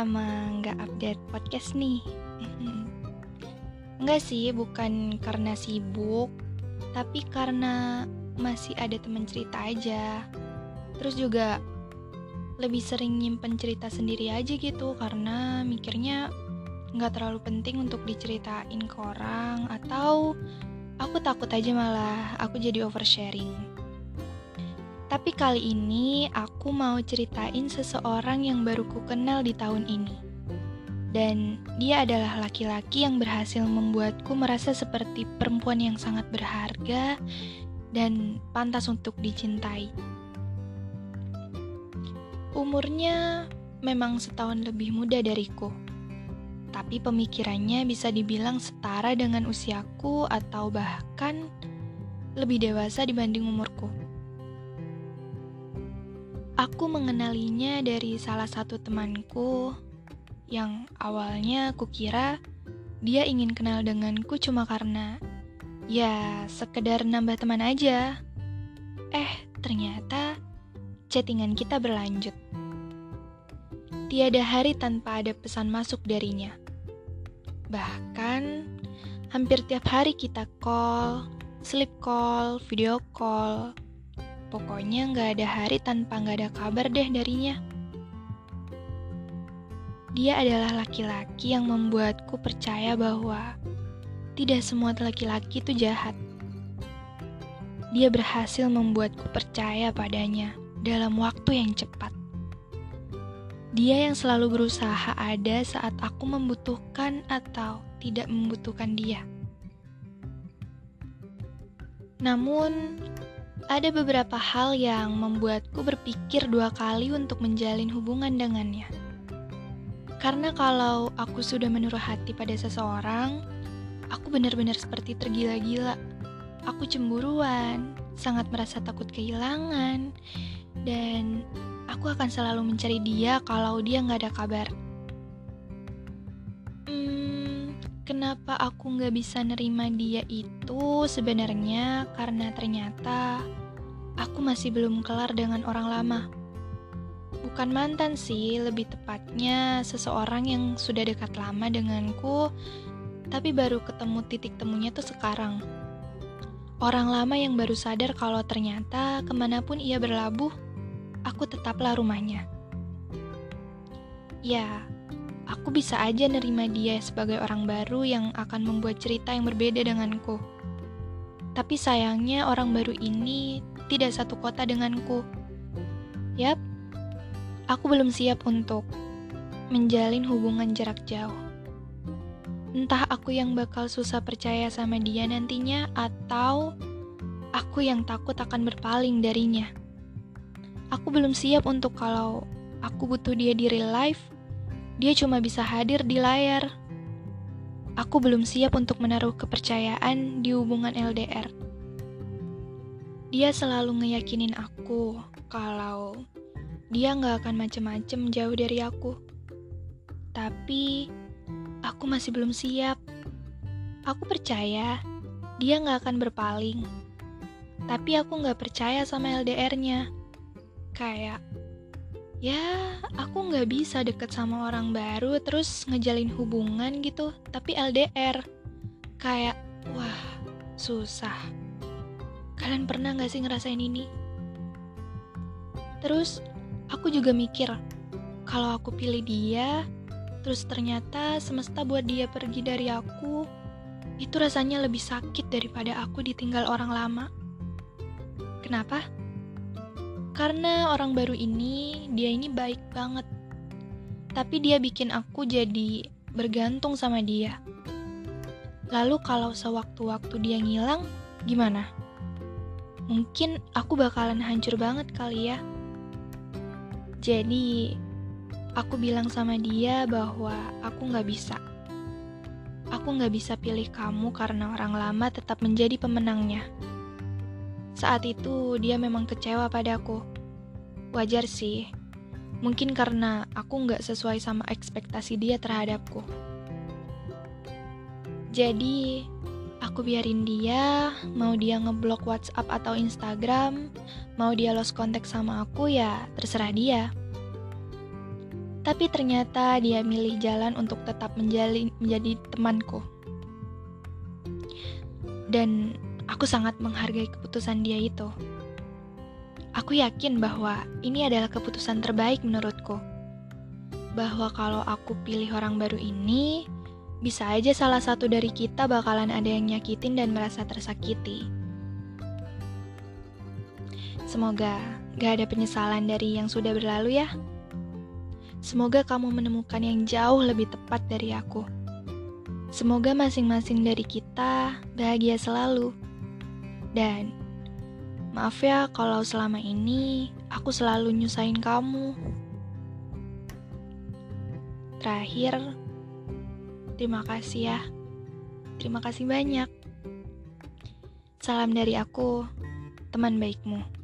lama nggak update podcast nih. Enggak sih, bukan karena sibuk, tapi karena masih ada teman cerita aja. Terus juga lebih sering nyimpen cerita sendiri aja gitu, karena mikirnya nggak terlalu penting untuk diceritain ke orang, atau aku takut aja malah aku jadi oversharing. Tapi kali ini aku mau ceritain seseorang yang baru ku kenal di tahun ini. Dan dia adalah laki-laki yang berhasil membuatku merasa seperti perempuan yang sangat berharga dan pantas untuk dicintai. Umurnya memang setahun lebih muda dariku. Tapi pemikirannya bisa dibilang setara dengan usiaku atau bahkan lebih dewasa dibanding umurku. Aku mengenalinya dari salah satu temanku yang awalnya kukira dia ingin kenal denganku cuma karena ya sekedar nambah teman aja. Eh, ternyata chattingan kita berlanjut. Tiada hari tanpa ada pesan masuk darinya. Bahkan hampir tiap hari kita call, sleep call, video call, Pokoknya nggak ada hari tanpa nggak ada kabar deh darinya. Dia adalah laki-laki yang membuatku percaya bahwa tidak semua laki-laki itu jahat. Dia berhasil membuatku percaya padanya dalam waktu yang cepat. Dia yang selalu berusaha ada saat aku membutuhkan atau tidak membutuhkan dia. Namun, ada beberapa hal yang membuatku berpikir dua kali untuk menjalin hubungan dengannya. Karena kalau aku sudah menaruh hati pada seseorang, aku benar-benar seperti tergila-gila. Aku cemburuan, sangat merasa takut kehilangan, dan aku akan selalu mencari dia kalau dia nggak ada kabar. Kenapa aku nggak bisa nerima dia itu sebenarnya karena ternyata aku masih belum kelar dengan orang lama. Bukan mantan sih, lebih tepatnya seseorang yang sudah dekat lama denganku, tapi baru ketemu titik temunya tuh sekarang. Orang lama yang baru sadar kalau ternyata ke mana pun ia berlabuh, aku tetaplah rumahnya. Ya, aku bisa aja nerima dia sebagai orang baru yang akan membuat cerita yang berbeda denganku. Tapi sayangnya orang baru ini tidak satu kota denganku. Yap, aku belum siap untuk menjalin hubungan jarak jauh. Entah aku yang bakal susah percaya sama dia nantinya, atau aku yang takut akan berpaling darinya. Aku belum siap untuk kalau aku butuh dia di real life, dia cuma bisa hadir di layar. Aku belum siap untuk menaruh kepercayaan di hubungan LDR. Dia selalu ngeyakinin aku kalau dia nggak akan macem-macem jauh dari aku. Tapi aku masih belum siap. Aku percaya dia nggak akan berpaling. Tapi aku nggak percaya sama LDR-nya. Kayak, ya aku nggak bisa deket sama orang baru terus ngejalin hubungan gitu, tapi LDR. Kayak, wah, susah. Kalian pernah gak sih ngerasain ini? Terus, aku juga mikir, kalau aku pilih dia, terus ternyata semesta buat dia pergi dari aku, itu rasanya lebih sakit daripada aku ditinggal orang lama. Kenapa? Karena orang baru ini, dia ini baik banget. Tapi dia bikin aku jadi bergantung sama dia. Lalu kalau sewaktu-waktu dia ngilang, gimana? mungkin aku bakalan hancur banget kali ya. Jadi, aku bilang sama dia bahwa aku gak bisa. Aku gak bisa pilih kamu karena orang lama tetap menjadi pemenangnya. Saat itu, dia memang kecewa padaku. Wajar sih, mungkin karena aku gak sesuai sama ekspektasi dia terhadapku. Jadi, Aku biarin dia, mau dia ngeblok WhatsApp atau Instagram, mau dia lost kontak sama aku ya terserah dia. Tapi ternyata dia milih jalan untuk tetap menjalin, menjadi temanku. Dan aku sangat menghargai keputusan dia itu. Aku yakin bahwa ini adalah keputusan terbaik menurutku. Bahwa kalau aku pilih orang baru ini, bisa aja salah satu dari kita bakalan ada yang nyakitin dan merasa tersakiti. Semoga gak ada penyesalan dari yang sudah berlalu ya. Semoga kamu menemukan yang jauh lebih tepat dari aku. Semoga masing-masing dari kita bahagia selalu. Dan Maaf ya kalau selama ini aku selalu nyusahin kamu. Terakhir, terima kasih ya. Terima kasih banyak. Salam dari aku, teman baikmu.